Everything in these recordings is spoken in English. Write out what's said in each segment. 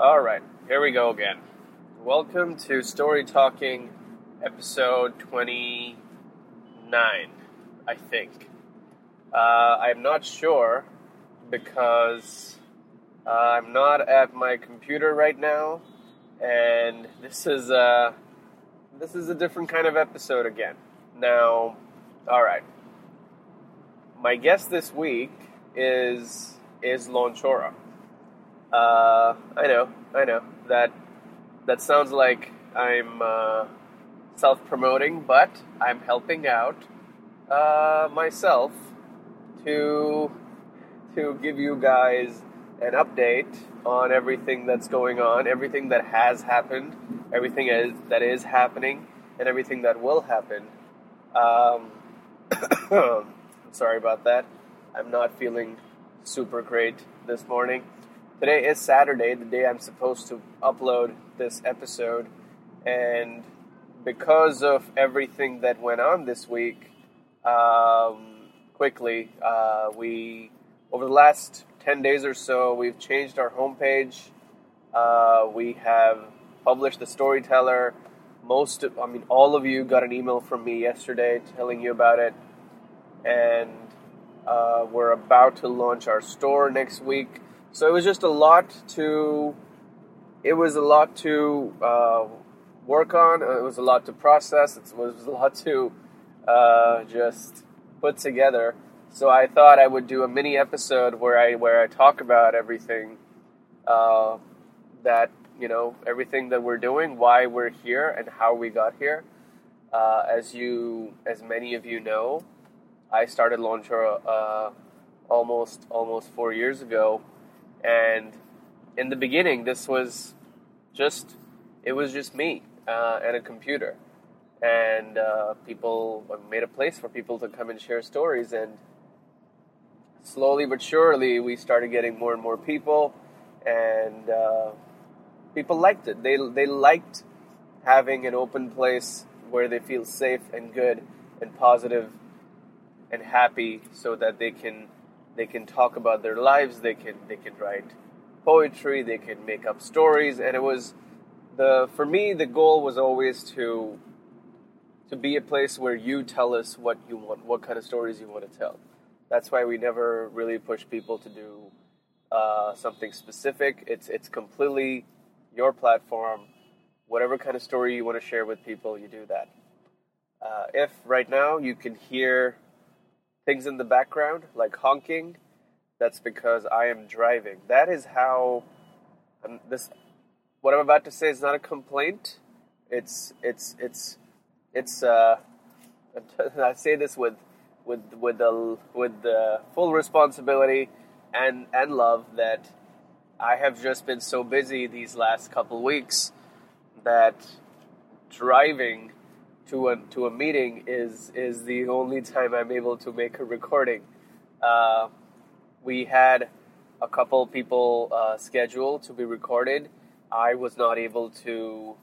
All right, here we go again. Welcome to Story Talking, episode 29, I think. Uh, I'm not sure because uh, I'm not at my computer right now, and this is a this is a different kind of episode again. Now, all right. My guest this week is is Launchora. Uh, I know, I know that that sounds like I'm uh, self promoting, but I'm helping out uh, myself to to give you guys an update on everything that's going on, everything that has happened, everything is, that is happening, and everything that will happen. Um, sorry about that. I'm not feeling super great this morning. Today is Saturday, the day I'm supposed to upload this episode, and because of everything that went on this week, um, quickly, uh, we over the last 10 days or so, we've changed our homepage. Uh, we have published the storyteller. Most, of, I mean, all of you got an email from me yesterday telling you about it, and uh, we're about to launch our store next week. So it was just a lot to. It was a lot to uh, work on. It was a lot to process. It was a lot to uh, just put together. So I thought I would do a mini episode where I where I talk about everything uh, that you know everything that we're doing, why we're here, and how we got here. Uh, as you, as many of you know, I started Launchora uh, almost almost four years ago, and in the beginning, this was just it was just me uh, and a computer, and uh, people made a place for people to come and share stories. And slowly but surely, we started getting more and more people, and uh, people liked it. They they liked having an open place where they feel safe and good and positive and happy, so that they can they can talk about their lives. They can they can write poetry. They can make up stories, and it was the for me the goal was always to to be a place where you tell us what you want, what kind of stories you want to tell that's why we never really push people to do uh, something specific. It's it's completely your platform. Whatever kind of story you want to share with people, you do that. Uh, if right now you can hear things in the background like honking, that's because I am driving. That is how um, this. What I'm about to say is not a complaint. It's it's it's it's. Uh, I say this with with with the with the full responsibility and and love that I have just been so busy these last couple weeks that driving to a to a meeting is is the only time I'm able to make a recording. Uh, we had a couple people uh, scheduled to be recorded. I was not able to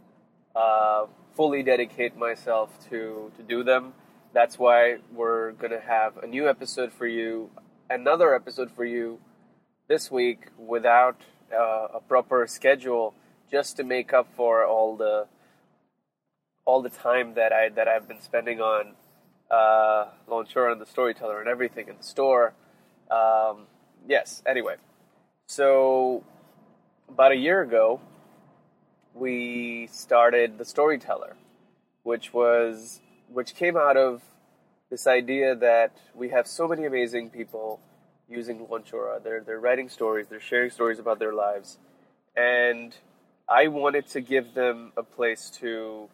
uh, fully dedicate myself to to do them that's why we're to have a new episode for you, another episode for you this week without uh, a proper schedule, just to make up for all the all the time that I that I've been spending on uh, Launchora and the Storyteller and everything in the store. Um, yes. Anyway, so about a year ago, we started the Storyteller, which was which came out of this idea that we have so many amazing people using Launchora. They're they're writing stories, they're sharing stories about their lives, and I wanted to give them a place to.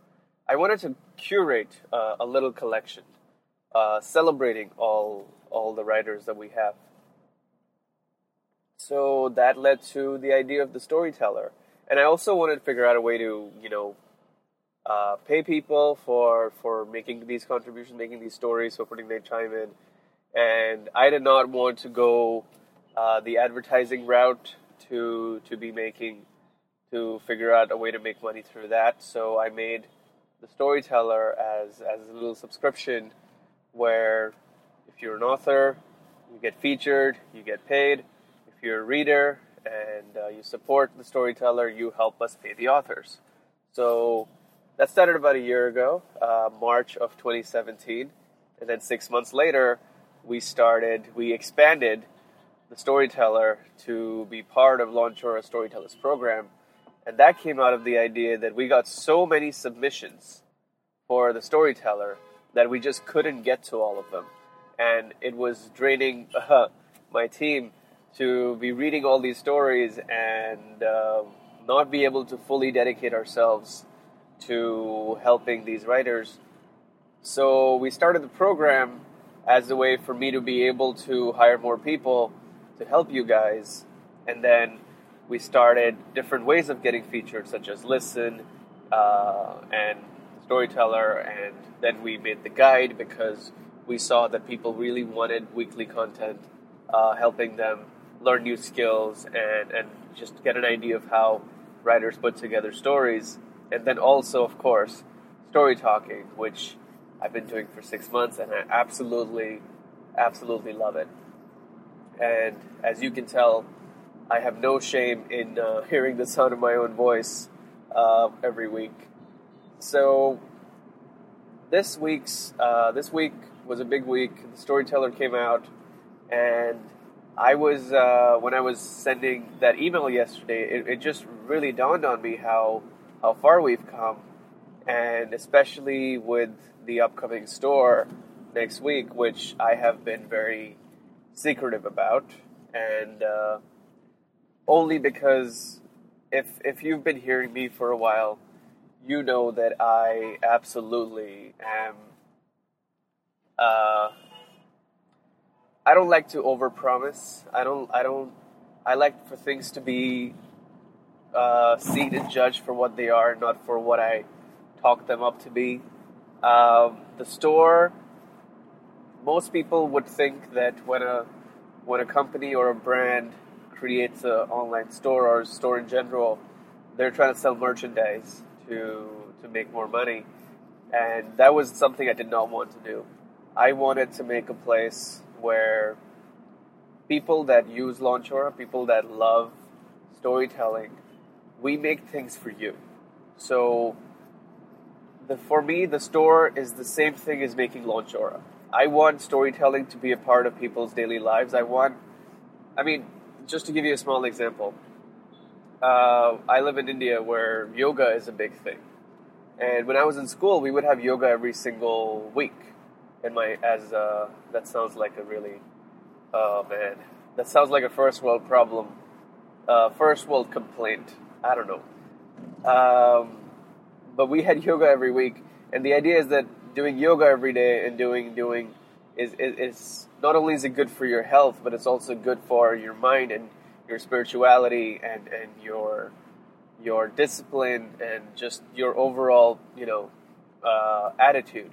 I wanted to curate uh, a little collection, uh, celebrating all all the writers that we have. So that led to the idea of the storyteller, and I also wanted to figure out a way to you know uh, pay people for for making these contributions, making these stories, for putting their time in. And I did not want to go uh, the advertising route to to be making to figure out a way to make money through that. So I made the storyteller as as a little subscription where if you're an author, you get featured, you get paid. If you're a reader and uh, you support the storyteller, you help us pay the authors. So that started about a year ago, uh, March of 2017, and then six months later, we started, we expanded the storyteller to be part of Launchora Storytellers program, and that came out of the idea that we got so many submissions for the storyteller that we just couldn't get to all of them, and it was draining uh, my team to be reading all these stories and uh, not be able to fully dedicate ourselves to helping these writers. So we started the program as a way for me to be able to hire more people to help you guys. And then we started different ways of getting featured, such as Listen uh, and Storyteller. And then we made the guide because we saw that people really wanted weekly content, uh, helping them learn new skills and, and just get an idea of how writers put together stories. And then also, of course, story talking, which I've been doing for six months and I absolutely, absolutely love it. And as you can tell, I have no shame in uh, hearing the sound of my own voice uh, every week. So this week's uh, this week was a big week. The storyteller came out, and I was uh, when I was sending that email yesterday. It, it, just really dawned on me how how far we've come, and especially with the upcoming store next week, which I have been very secretive about, and uh, only because if if you've been hearing me for a while, you know that I absolutely am. Uh, I don't like to overpromise. I don't. I don't. I like for things to be uh, seen and judged for what they are, not for what I talk them up to be. Um, the store. Most people would think that when a when a company or a brand creates an online store or a store in general, they're trying to sell merchandise to to make more money, and that was something I did not want to do. I wanted to make a place where people that use Launchora, people that love storytelling, we make things for you. So, the, for me, the store is the same thing as making Launchora. I want storytelling to be a part of people's daily lives. I want, I mean, just to give you a small example, uh, I live in India where yoga is a big thing. And when I was in school, we would have yoga every single week. In my as uh, that sounds like a really oh man. That sounds like a first world problem uh, first world complaint. I don't know. Um, but we had yoga every week. And the idea is that doing yoga every day and doing doing is, is, is not only is it good for your health but it's also good for your mind and your spirituality and and your your discipline and just your overall you know uh, attitude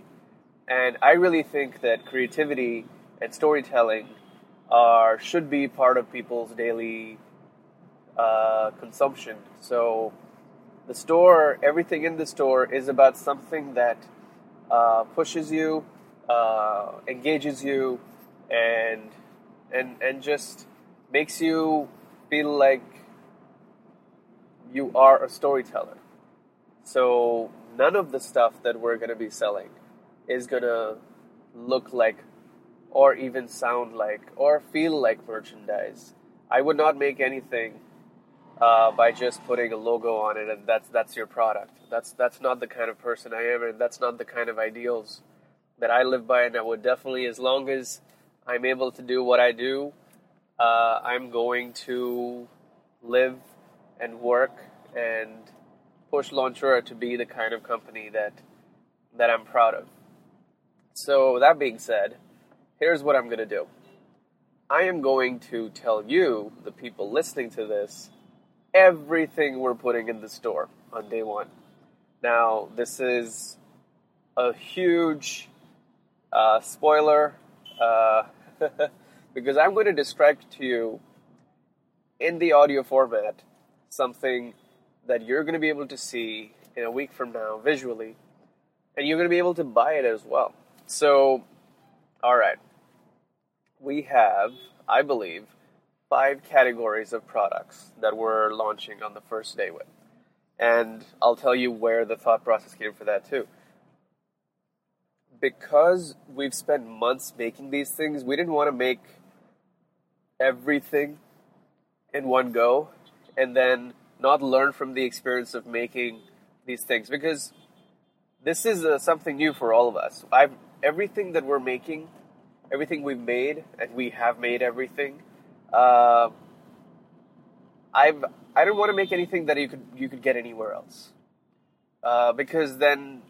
and I really think that creativity and storytelling are should be part of people's daily uh, consumption. So the store, everything in the store is about something that uh, pushes you, uh, engages you, and and and just makes you feel like you are a storyteller. So none of the stuff that we're going to be selling is gonna look like or even sound like or feel like merchandise. I would not make anything uh, by just putting a logo on it and that's that's your product. That's that's not the kind of person I am and that's not the kind of ideals that I live by and I would definitely as long as I'm able to do what I do, uh, I'm going to live and work and push Launchora to be the kind of company that that I'm proud of. So, that being said, here's what I'm going to do I am going to tell you, the people listening to this, everything we're putting in the store on day one. Now, this is a huge uh, spoiler uh, because I'm going to describe to you in the audio format something that you're going to be able to see in a week from now visually, and you're going to be able to buy it as well. So, all right. We have, I believe, five categories of products that we're launching on the first day with. And I'll tell you where the thought process came for that too. Because we've spent months making these things, we didn't want to make everything in one go and then not learn from the experience of making these things because this is uh, something new for all of us. I've everything that we're making, everything we've made, and we have made everything. Uh, I've I don't want to make anything that you could you could get anywhere else, uh, because then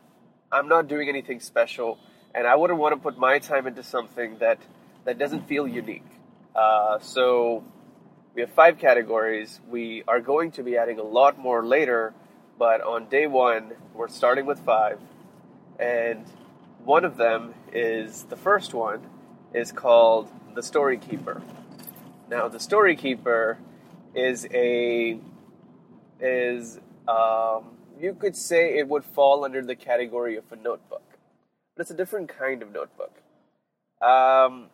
I'm not doing anything special, and I wouldn't want to put my time into something that that doesn't feel unique. Uh, so we have five categories. We are going to be adding a lot more later, but on day one we're starting with five, and one of them is the first one is called the Story Keeper. Now, the Story Keeper is a is um, you could say it would fall under the category of a notebook, but it's a different kind of notebook. Um,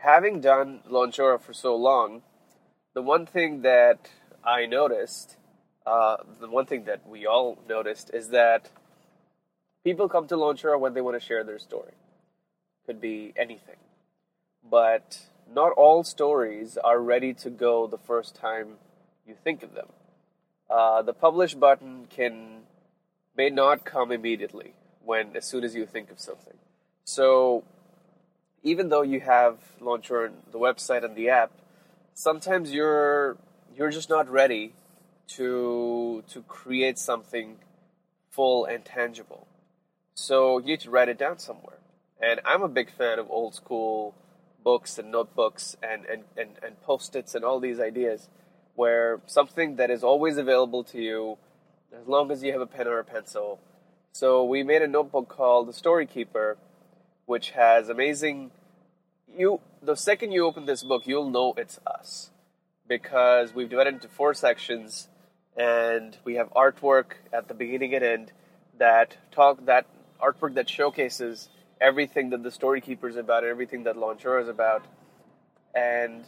having done Launchora for so long, the one thing that I noticed, uh, the one thing that we all noticed, is that people come to Launchora when they want to share their story. Could be anything, but not all stories are ready to go the first time you think of them. Uh, the publish button can may not come immediately when as soon as you think of something. So even though you have Launchora the website and the app, sometimes you're you're just not ready to to create something full and tangible. So you need to write it down somewhere. And I'm a big fan of old school books and notebooks and, and, and, and post-its and all these ideas where something that is always available to you as long as you have a pen or a pencil. So we made a notebook called the Story Keeper, which has amazing you the second you open this book you'll know it's us because we've divided into four sections and we have artwork at the beginning and end that talk that artwork that showcases everything that the story keeper is about, everything that Launchora is about. And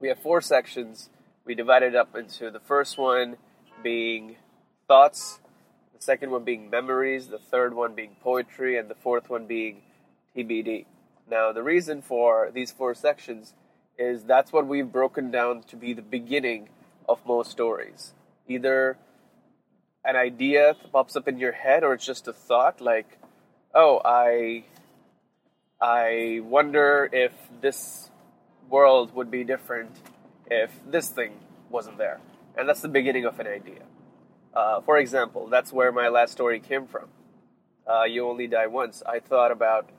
we have four sections. We divided up into the first one being thoughts, the second one being memories, the third one being poetry, and the fourth one being TBD. Now, the reason for these four sections is that's what we've broken down to be the beginning of most stories. Either an idea pops up in your head or it's just a thought like oh i i wonder if this world would be different if this thing wasn't there. And that's the beginning of an idea. Uh, for example that's where my last story came from. Uh, you only die once. I thought about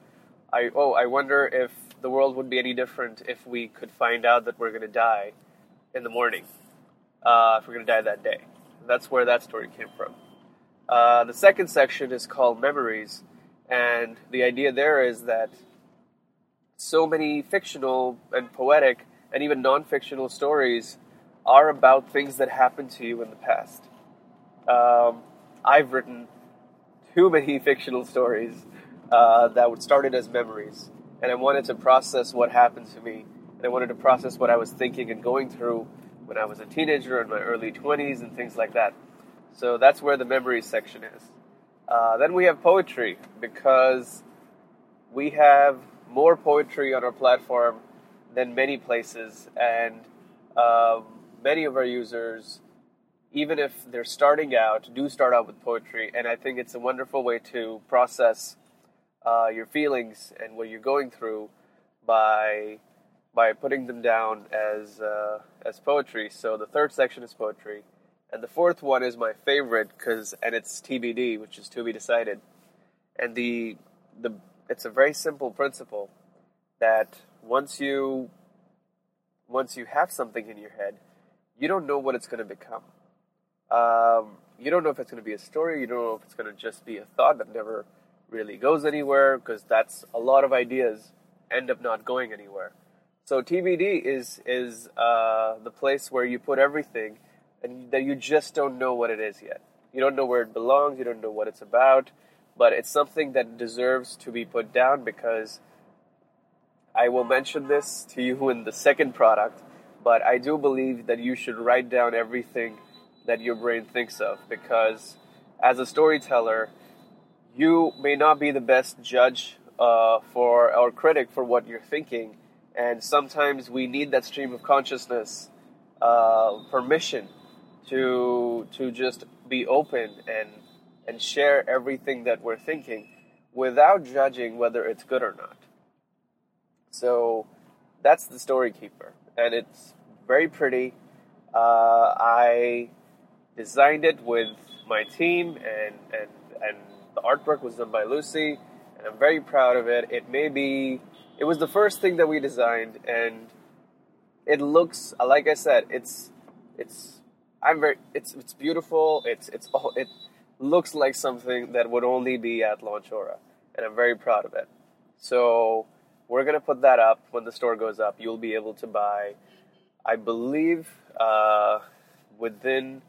i oh i wonder if the world would be any different if we could find out that we're going to die in the morning uh, if we're going to die that day. That's where that story came from. Uh, the second section is called Memories, and the idea there is that so many fictional and poetic and even non fictional stories are about things that happened to you in the past. Um, I've written too many fictional stories uh, that started as memories, and I wanted to process what happened to me, and I wanted to process what I was thinking and going through when I was a teenager in my early 20s and things like that. So that's where the memories section is. Uh, then we have poetry because we have more poetry on our platform than many places, and um, many of our users, even if they're starting out, do start out with poetry, and I think it's a wonderful way to process uh, your feelings and what you're going through by by putting them down as uh, as poetry. So the third section is poetry, and the fourth one is my favorite because and it's TBD, which is to be decided. And the the it's a very simple principle that once you once you have something in your head, you don't know what it's going to become. Um, you don't know if it's going to be a story. You don't know if it's going to just be a thought that never really goes anywhere because that's a lot of ideas end up not going anywhere. So TBD is is uh, the place where you put everything, and that you just don't know what it is yet. You don't know where it belongs. You don't know what it's about, but it's something that deserves to be put down because I will mention this to you in the second product. but I do believe that you should write down everything that your brain thinks of because as a storyteller, you may not be the best judge uh, for our critic for what you're thinking, and sometimes we need that stream of consciousness uh, permission to to just be open and and share everything that we're thinking without judging whether it's good or not. So that's the story keeper, and it's very pretty. Uh, I designed it with my team, and and and the artwork was done by Lucy, and I'm very proud of it. It may be, it was the first thing that we designed, and it looks like I said, it's it's I'm very it's it's beautiful. It's it's all it looks like something that would only be at Launchora, and I'm very proud of it. So we're gonna put that up when the store goes up. You'll be able to buy, I believe, uh, within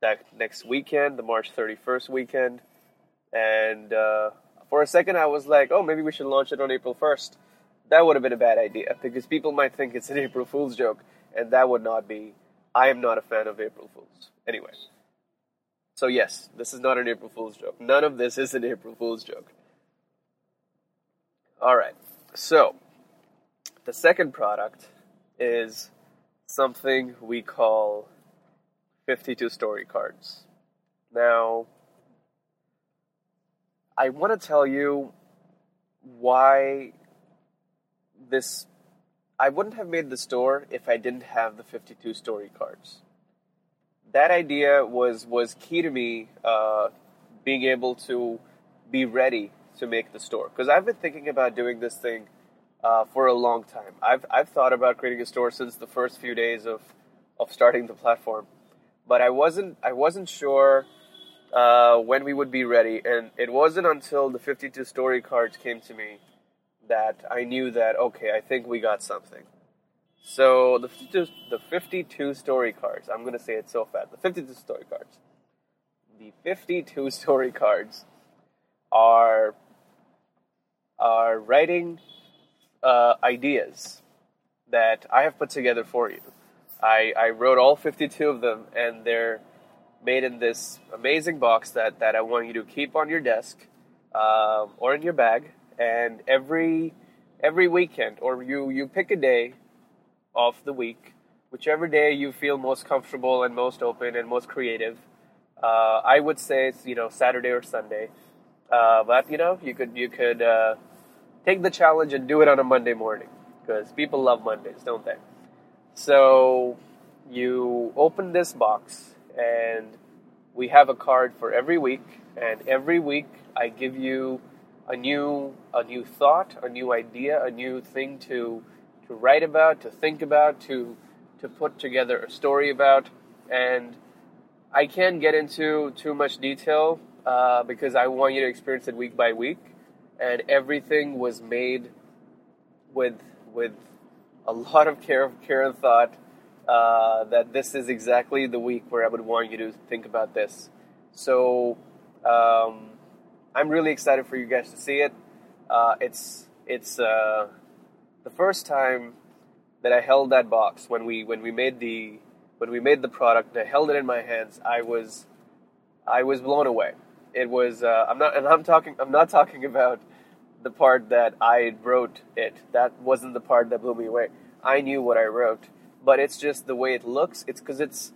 that next weekend, the March 31st weekend. And uh, for a second, I was like, oh, maybe we should launch it on April 1st. That would have been a bad idea because people might think it's an April Fool's joke, and that would not be. I am not a fan of April Fools. Anyway. So, yes, this is not an April Fool's joke. None of this is an April Fool's joke. All right. So, the second product is something we call 52 story cards. Now, I want to tell you why this. I wouldn't have made the store if I didn't have the 52 story cards. That idea was was key to me uh, being able to be ready to make the store because I've been thinking about doing this thing uh, for a long time. I've I've thought about creating a store since the first few days of of starting the platform, but I wasn't I wasn't sure uh, when we would be ready. And it wasn't until the 52 story cards came to me that I knew that, okay, I think we got something. So the 52, the 52 story cards, I'm to say it so fast. The 52 story cards. The 52 story cards are are writing uh, ideas that I have put together for you. I, I wrote all 52 of them, and they're made in this amazing box that, that I want you to keep on your desk um, or in your bag. And every every weekend, or you, you pick a day of the week, whichever day you feel most comfortable and most open and most creative. Uh, I would say it's you know Saturday or Sunday, uh, but you know you could you could uh, take the challenge and do it on a Monday morning because people love Mondays, don't they? So you open this box and we have a card for every week and every week I give you a new a new thought, a new idea, a new thing to to write about, to think about, to to put together a story about and I can't get into too much detail uh, because I want you to experience it week by week and everything was made with with a lot of care, care and thought uh, that this is exactly the week where I would want you to think about this. So um, I'm really excited for you guys to see it. Uh, it's it's uh, the first time that I held that box when we when we made the when we made the product. I held it in my hands. I was I was blown away. It was uh, I'm not and I'm talking I'm not talking about the part that I wrote it. That wasn't the part that blew me away. I knew what I wrote but it's just the way it looks. It's because it's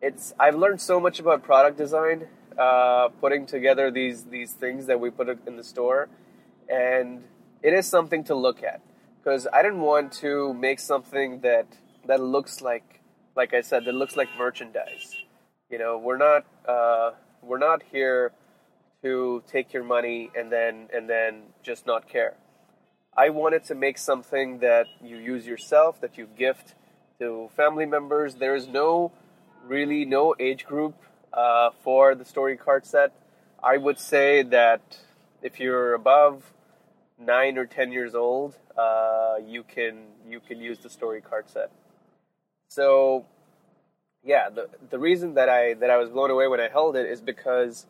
it's. I've learned so much about product design, uh, putting together these these things that we put in the store, and it is something to look at because I didn't want to make something that that looks like like I said that looks like merchandise. You know, we're not uh, we're not here to take your money and then and then just not care. I wanted to make something that you use yourself, that you gift to family members. There is no really no age group uh, for the story card set. I would say that if you're above nine or ten years old, uh, you can you can use the story card set. So, yeah, the the reason that I that I was blown away when I held it is because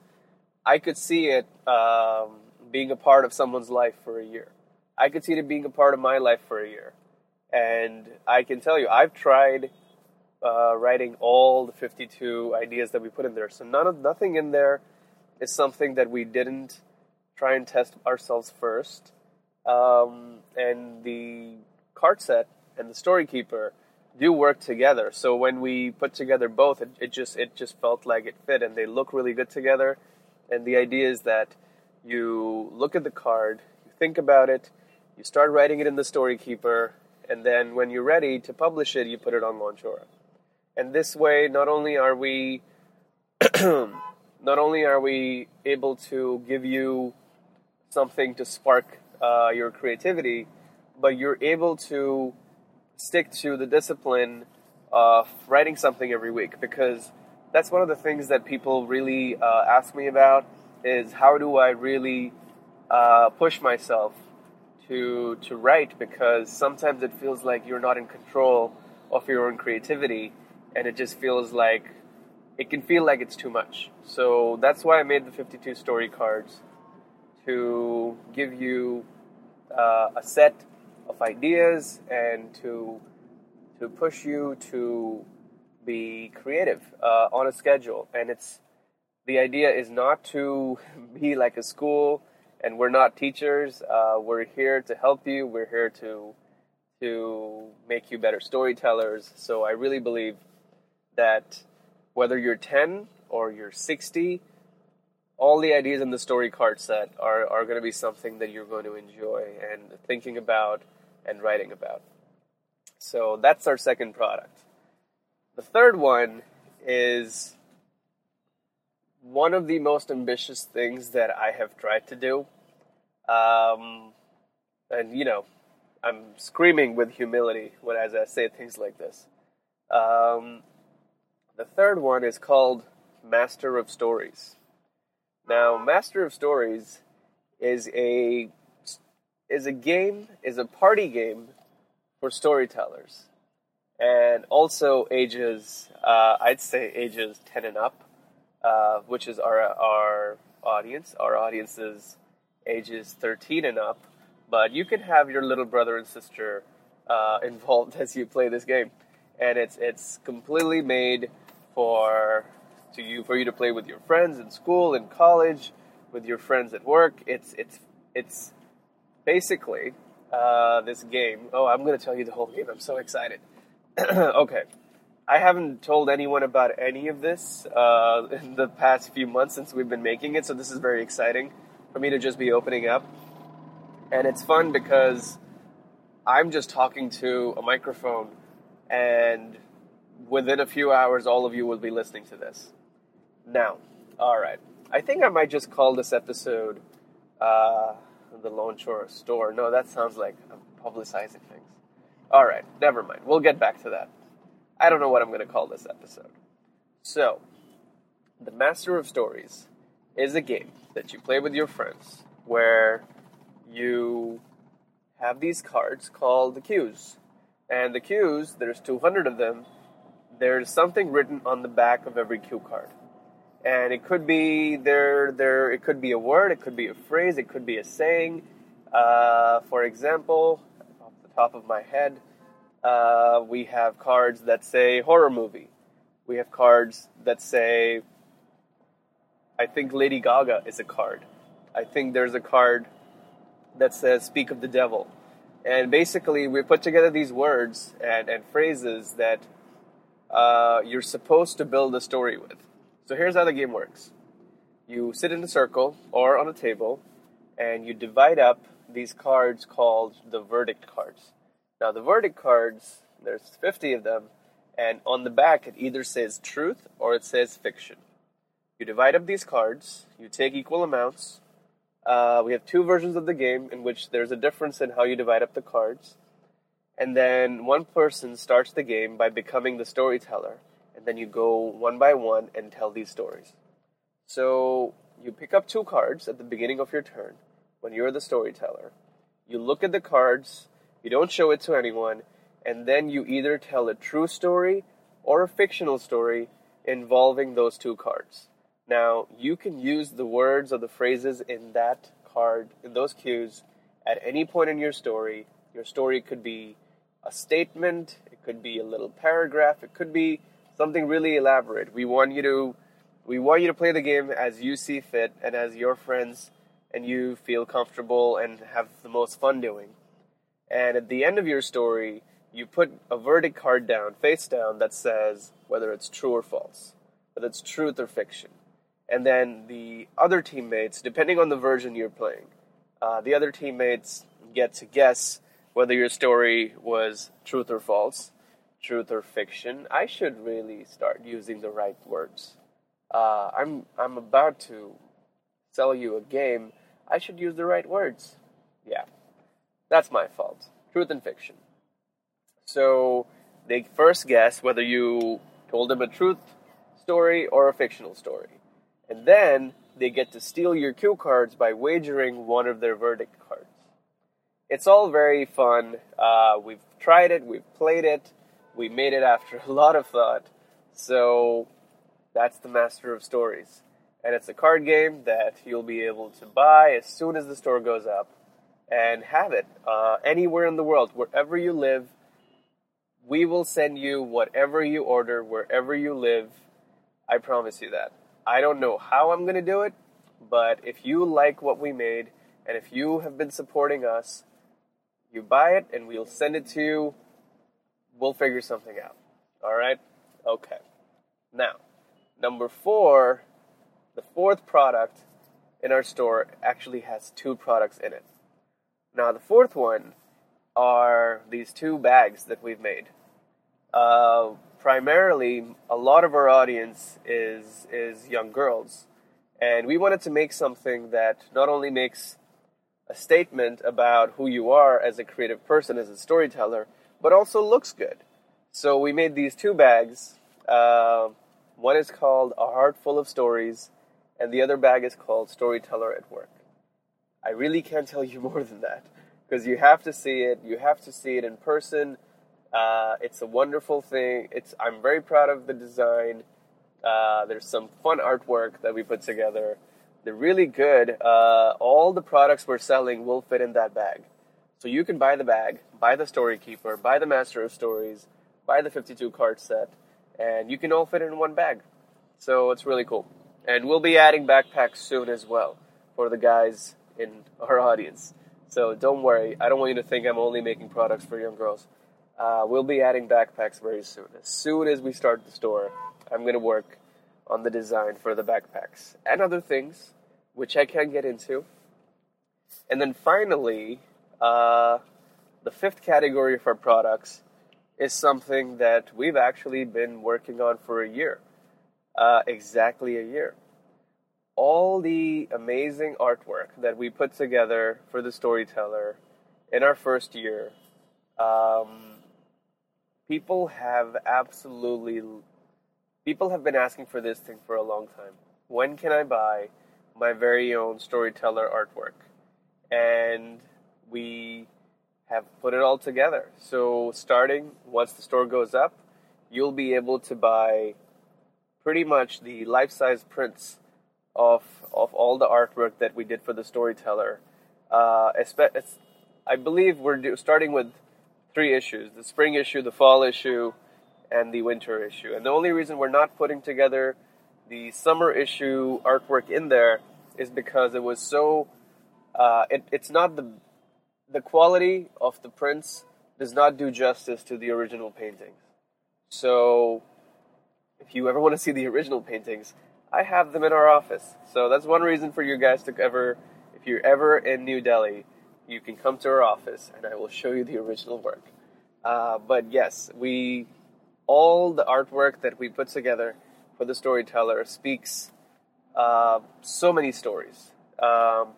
I could see it um, being a part of someone's life for a year. I could see it being a part of my life for a year And I can tell you, I've tried uh, writing all the 52 ideas that we put in there. So none of nothing in there is something that we didn't try and test ourselves first. Um, and the card set and the story keeper do work together. So when we put together both, it, it just it just felt like it fit, and they look really good together. And the idea is that you look at the card, you think about it, you start writing it in the story keeper, and then when you're ready to publish it, you put it on Launchora. And this way, not only are we not only are we able to give you something to spark uh, your creativity, but you're able to stick to the discipline of writing something every week because that's one of the things that people really uh, ask me about is how do I really uh, push myself to to write because sometimes it feels like you're not in control of your own creativity and it just feels like it can feel like it's too much. So that's why I made the 52 story cards to give you uh, a set of ideas and to to push you to be creative uh, on a schedule. And it's the idea is not to be like a school, and we're not teachers. Uh, we're here to help you. We're here to to make you better storytellers. So I really believe that whether you're 10 or you're 60, all the ideas in the story card set are, are going to be something that you're going to enjoy and thinking about and writing about. So that's our second product. The third one is one of the most ambitious things that I have tried to do. Um, and, you know, I'm screaming with humility when as I say things like this. Um, the third one is called Master of Stories. Now, Master of Stories is a is a game, is a party game for storytellers, and also ages. Uh, I'd say ages ten and up, uh, which is our our audience. Our audience is ages thirteen and up, but you can have your little brother and sister uh, involved as you play this game, and it's it's completely made for to you for you to play with your friends in school, in college, with your friends at work. It's it's it's basically uh, this game. Oh, I'm going to tell you the whole game. I'm so excited. okay. I haven't told anyone about any of this uh, in the past few months since we've been making it, so this is very exciting for me to just be opening up. And it's fun because I'm just talking to a microphone, and within a few hours, all of you will be listening to this. Now, all right. I think I might just call this episode uh, the Launchora Store. No, that sounds like I'm publicizing things. All right, never mind. We'll get back to that. I don't know what I'm going to call this episode. So, the Master of Stories is a game that you play with your friends where you have these cards called the cues. And the cues, there's 200 of them. There's something written on the back of every cue card and it could be there there it could be a word it could be a phrase it could be a saying. Uh, for example off the top of my head uh, we have cards that say horror movie. We have cards that say i think lady gaga is a card. I think there's a card that says speak of the devil. And basically we put together these words and, and phrases that uh, you're supposed to build a story with so here's how the game works you sit in a circle or on a table, and you divide up these cards called the verdict cards. Now, the verdict cards, there's 50 of them, and on the back it either says truth or it says fiction. You divide up these cards, you take equal amounts. Uh, we have two versions of the game in which there's a difference in how you divide up the cards. And then one person starts the game by becoming the storyteller and then you go one by one and tell these stories. So you pick up two cards at the beginning of your turn when you're the storyteller. You look at the cards, you don't show it to anyone, and then you either tell a true story or a fictional story involving those two cards. Now, you can use the words or the phrases in that card, in those cues, at any point in your story. Your story could be a statement, it could be a little paragraph, it could be something really elaborate. We want you to we want you to play the game as you see fit and as your friends and you feel comfortable and have the most fun doing. And at the end of your story, you put a verdict card down, face down, that says whether it's true or false, whether it's truth or fiction. And then the other teammates, depending on the version you're playing, uh, the other teammates get to guess whether your story was truth or false, truth or fiction. I should really start using the right words. Uh, I'm I'm about to sell you a game. I should use the right words. Yeah, that's my fault. Truth and fiction. So they first guess whether you told them a truth story or a fictional story, and then they get to steal your cue cards by wagering one of their verdict cards. It's all very fun. Uh, we've tried it, we've played it, we made it after a lot of thought. So that's the Master of Stories. And it's a card game that you'll be able to buy as soon as the store goes up and have it uh, anywhere in the world, wherever you live. We will send you whatever you order, wherever you live. I promise you that. I don't know how I'm going to do it, but if you like what we made and if you have been supporting us, you buy it and we'll send it to you. We'll figure something out. All right? Okay. Now, Number four, the fourth product in our store actually has two products in it. Now, the fourth one are these two bags that we've made. Uh, primarily, a lot of our audience is is young girls, and we wanted to make something that not only makes a statement about who you are as a creative person, as a storyteller, but also looks good. So we made these two bags. Uh, one is called A Heart Full of Stories, and the other bag is called Storyteller at Work. I really can't tell you more than that because you have to see it. You have to see it in person. Uh, it's a wonderful thing. It's I'm very proud of the design. Uh, there's some fun artwork that we put together. They're really good. Uh, all the products we're selling will fit in that bag. So you can buy the bag, buy the Story Keeper, buy the Master of Stories, buy the 52 card set, and you can all fit in one bag. So it's really cool. And we'll be adding backpacks soon as well for the guys in our audience. So don't worry, I don't want you to think I'm only making products for young girls. Uh, we'll be adding backpacks very soon. As soon as we start the store, I'm going to work on the design for the backpacks and other things, which I can get into. And then finally, uh, the fifth category of our products is something that we've actually been working on for a year. Uh, exactly a year. All the amazing artwork that we put together for the storyteller in our first year, um, people have absolutely, people have been asking for this thing for a long time. When can I buy my very own storyteller artwork? And we have put it all together. So, starting once the store goes up, you'll be able to buy pretty much the life size prints of, of all the artwork that we did for the storyteller. Uh, I believe we're do, starting with three issues the spring issue, the fall issue, and the winter issue. And the only reason we're not putting together the summer issue artwork in there is because it was so. Uh, it, it's not the the quality of the prints does not do justice to the original paintings. So, if you ever want to see the original paintings, I have them in our office. So that's one reason for you guys to ever, if you're ever in New Delhi, you can come to our office and I will show you the original work. Uh, but yes, we all the artwork that we put together for the storyteller speaks uh, so many stories. Um,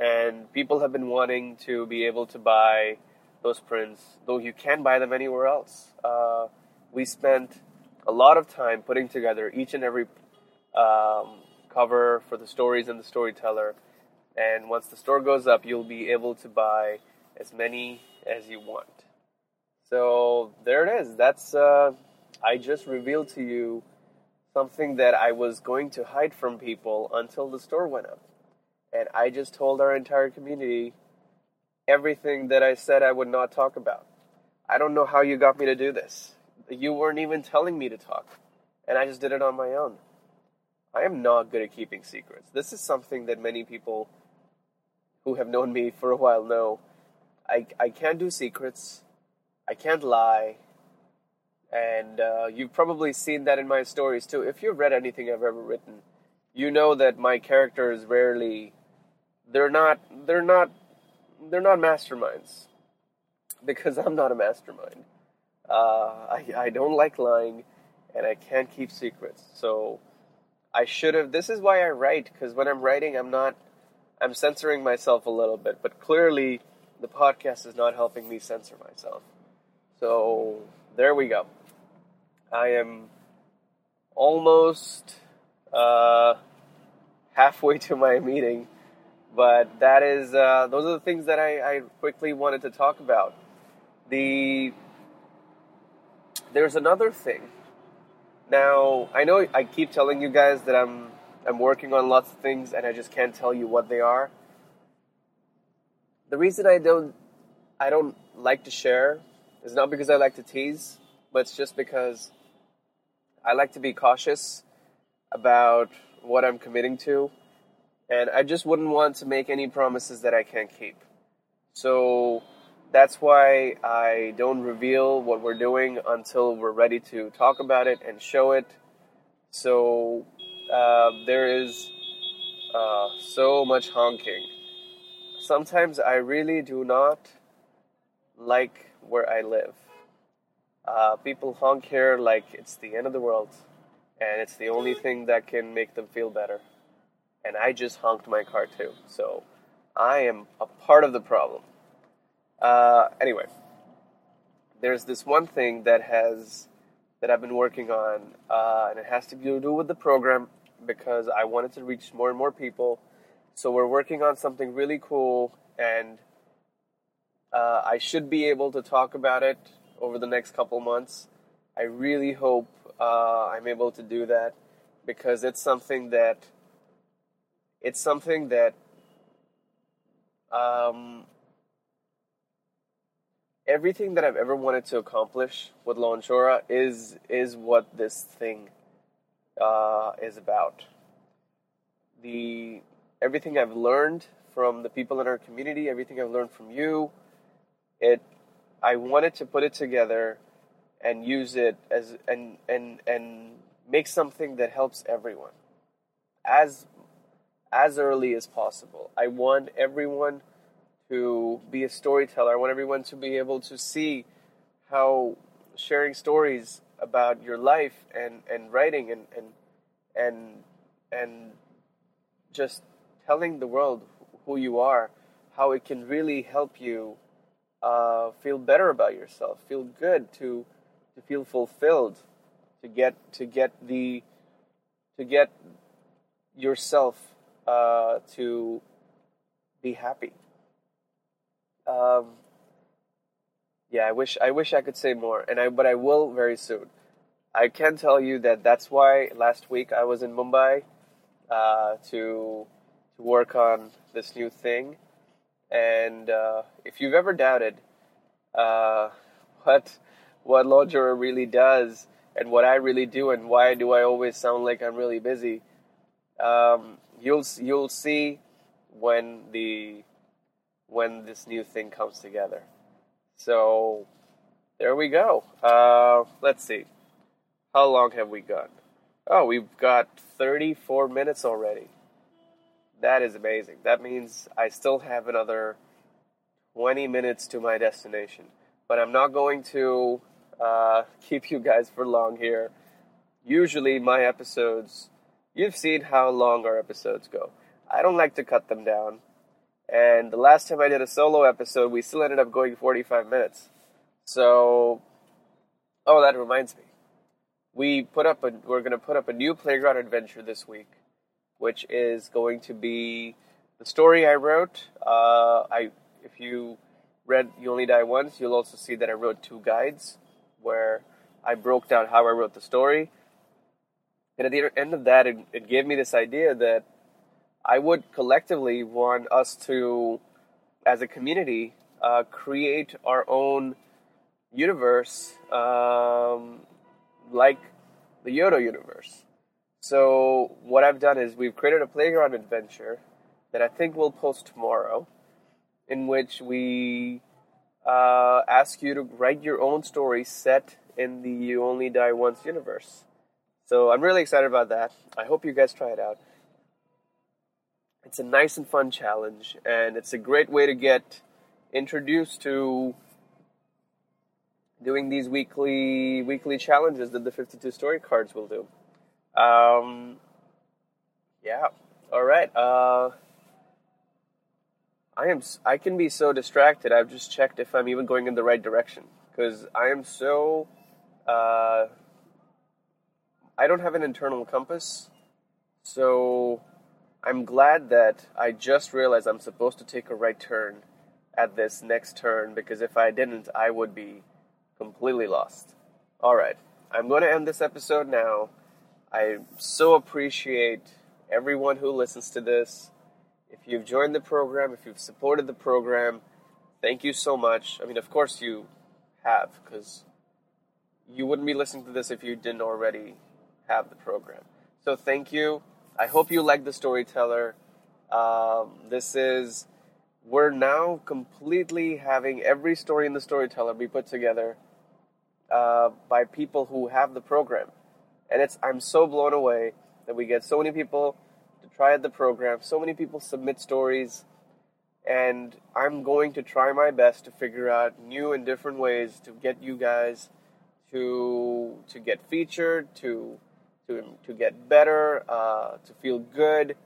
and people have been wanting to be able to buy those prints, though you can buy them anywhere else. Uh, we spent a lot of time putting together each and every um, cover for the stories and the storyteller. And once the store goes up, you'll be able to buy as many as you want. So there it is. That's uh, I just revealed to you something that I was going to hide from people until the store went up and I just told our entire community everything that I said I would not talk about. I don't know how you got me to do this. You weren't even telling me to talk, and I just did it on my own. I am not good at keeping secrets. This is something that many people who have known me for a while know. I, I can't do secrets. I can't lie. And uh, you've probably seen that in my stories too. If you've read anything I've ever written, you know that my characters rarely they're not they're not they're not masterminds because I'm not a mastermind. Uh, I I don't like lying, and I can't keep secrets. So I should have. This is why I write because when I'm writing, I'm not. I'm censoring myself a little bit, but clearly the podcast is not helping me censor myself. So there we go. I am almost uh, halfway to my meeting, but that is uh, those are the things that I, I quickly wanted to talk about. The there's another thing. Now I know I keep telling you guys that I'm I'm working on lots of things and I just can't tell you what they are. The reason I don't I don't like to share is not because I like to tease, but it's just because I like to be cautious about what I'm committing to, and I just wouldn't want to make any promises that I can't keep. So that's why I don't reveal what we're doing until we're ready to talk about it and show it. So uh, there is uh, so much honking. Sometimes I really do not like where I live. Uh, people honk here like it's the end of the world, and it's the only thing that can make them feel better. And I just honked my car too, so I am a part of the problem. Uh, anyway, there's this one thing that has that I've been working on, uh, and it has to do with the program because I wanted to reach more and more people. So we're working on something really cool, and uh, I should be able to talk about it over the next couple months. I really hope uh, I'm able to do that because it's something that it's something that um, everything that I've ever wanted to accomplish with Launchora is is what this thing uh, is about. The everything I've learned from the people in our community, everything I've learned from you, it I wanted to put it together and use it as and and and make something that helps everyone as as early as possible. I want everyone to be a storyteller. I want everyone to be able to see how sharing stories about your life and, and writing and, and and and just telling the world who you are, how it can really help you uh, feel better about yourself, feel good, to to feel fulfilled, to get to get the to get yourself uh, to be happy. Um, yeah, I wish I wish I could say more, and I but I will very soon. I can tell you that that's why last week I was in Mumbai uh, to to work on this new thing and uh, if you've ever doubted uh, what what Launchora really does and what I really do and why do I always sound like I'm really busy, um, you'll you'll see when the when this new thing comes together. So there we go. Uh, let's see. How long have we got? Oh, we've got 34 minutes already. That is amazing. That means I still have another 20 minutes to my destination. But I'm not going to uh, keep you guys for long here. Usually, my episodes, you've seen how long our episodes go. I don't like to cut them down. And the last time I did a solo episode, we still ended up going 45 minutes. So, oh, that reminds me. We put up a, we're going to put up a new playground adventure this week which is going to be the story I wrote. Uh, I, if you read You Only Die Once, you'll also see that I wrote two guides where I broke down how I wrote the story. And at the end of that, it, it gave me this idea that I would collectively want us to, as a community, uh, create our own universe um, like the YODO universe. So what I've done is we've created a playground adventure that I think we'll post tomorrow, in which we uh, ask you to write your own story set in the You Only Die Once universe. So I'm really excited about that. I hope you guys try it out. It's a nice and fun challenge, and it's a great way to get introduced to doing these weekly weekly challenges that the 52 story cards will do. Um, yeah. All right. Uh, I am. I can be so distracted. I've just checked if I'm even going in the right direction because I am so. Uh, I don't have an internal compass, so I'm glad that I just realized I'm supposed to take a right turn at this next turn because if I didn't, I would be completely lost. All right, I'm going to end this episode now. I so appreciate everyone who listens to this. If you've joined the program, if you've supported the program, thank you so much. I mean, of course you have, because you wouldn't be listening to this if you didn't already have the program. So thank you. I hope you like the storyteller. Um, this is we're now completely having every story in the storyteller be put together uh, by people who have the program, and it's I'm so blown away that we get so many people to try out the program. So many people submit stories, and I'm going to try my best to figure out new and different ways to get you guys to to get featured, to to to get better, uh, to feel good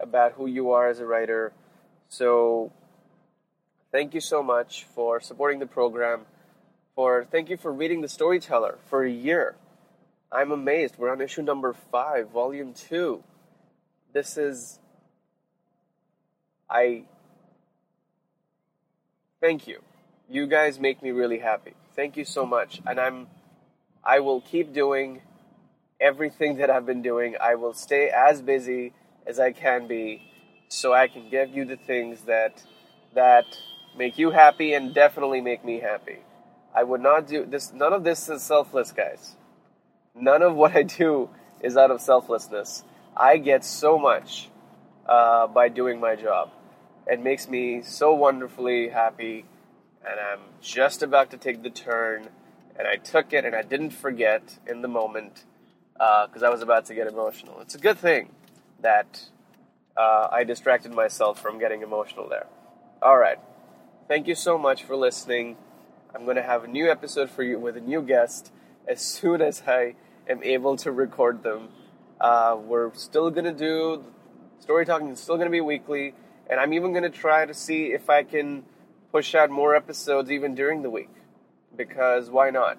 about who you are as a writer. So, thank you so much for supporting the program. For thank you for reading the Storyteller for a year. I'm amazed. We're on issue number five, volume two. This is. I. Thank you. You guys make me really happy. Thank you so much. And I'm. I will keep doing everything that I've been doing. I will stay as busy as I can be so I can give you the things that that make you happy and definitely make me happy. I would not do this none of this is selfless, guys. None of what I do is out of selflessness. I get so much uh, by doing my job. It makes me so wonderfully happy, and I'm just about to take the turn, and I took it, and I didn't forget in the moment because uh, I was about to get emotional. It's a good thing that uh, I distracted myself from getting emotional there. All right. Thank you so much for listening. I'm going to have a new episode for you with a new guest as soon as I am able to record them. Uh, we're still going to do Storytalking is still going to be weekly, and I'm even going to try to see if I can push out more episodes even during the week because why not?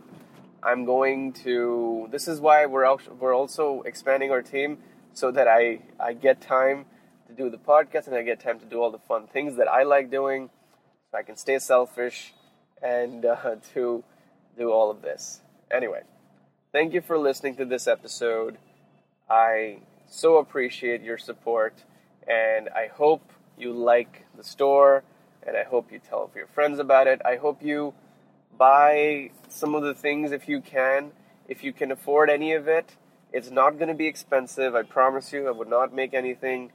I'm going to. This is why we're we're also expanding our team so that I I get time to do the podcast and I get time to do all the fun things that I like doing, so I can stay selfish and uh, to do all of this. Anyway, thank you for listening to this episode. I so appreciate your support, and I hope you like the store, and I hope you tell your friends about it. I hope you buy some of the things if you can. If you can afford any of it, it's not going to be expensive. I promise you, I would not make anything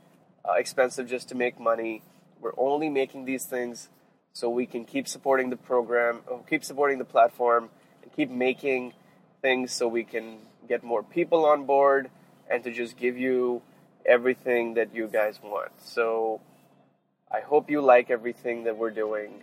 uh, expensive just to make money. We're only making these things so we can keep supporting the program, uh, keep supporting the platform, and keep making things so we can get more people on board and to just give you everything that you guys want. So I hope you like everything that we're doing.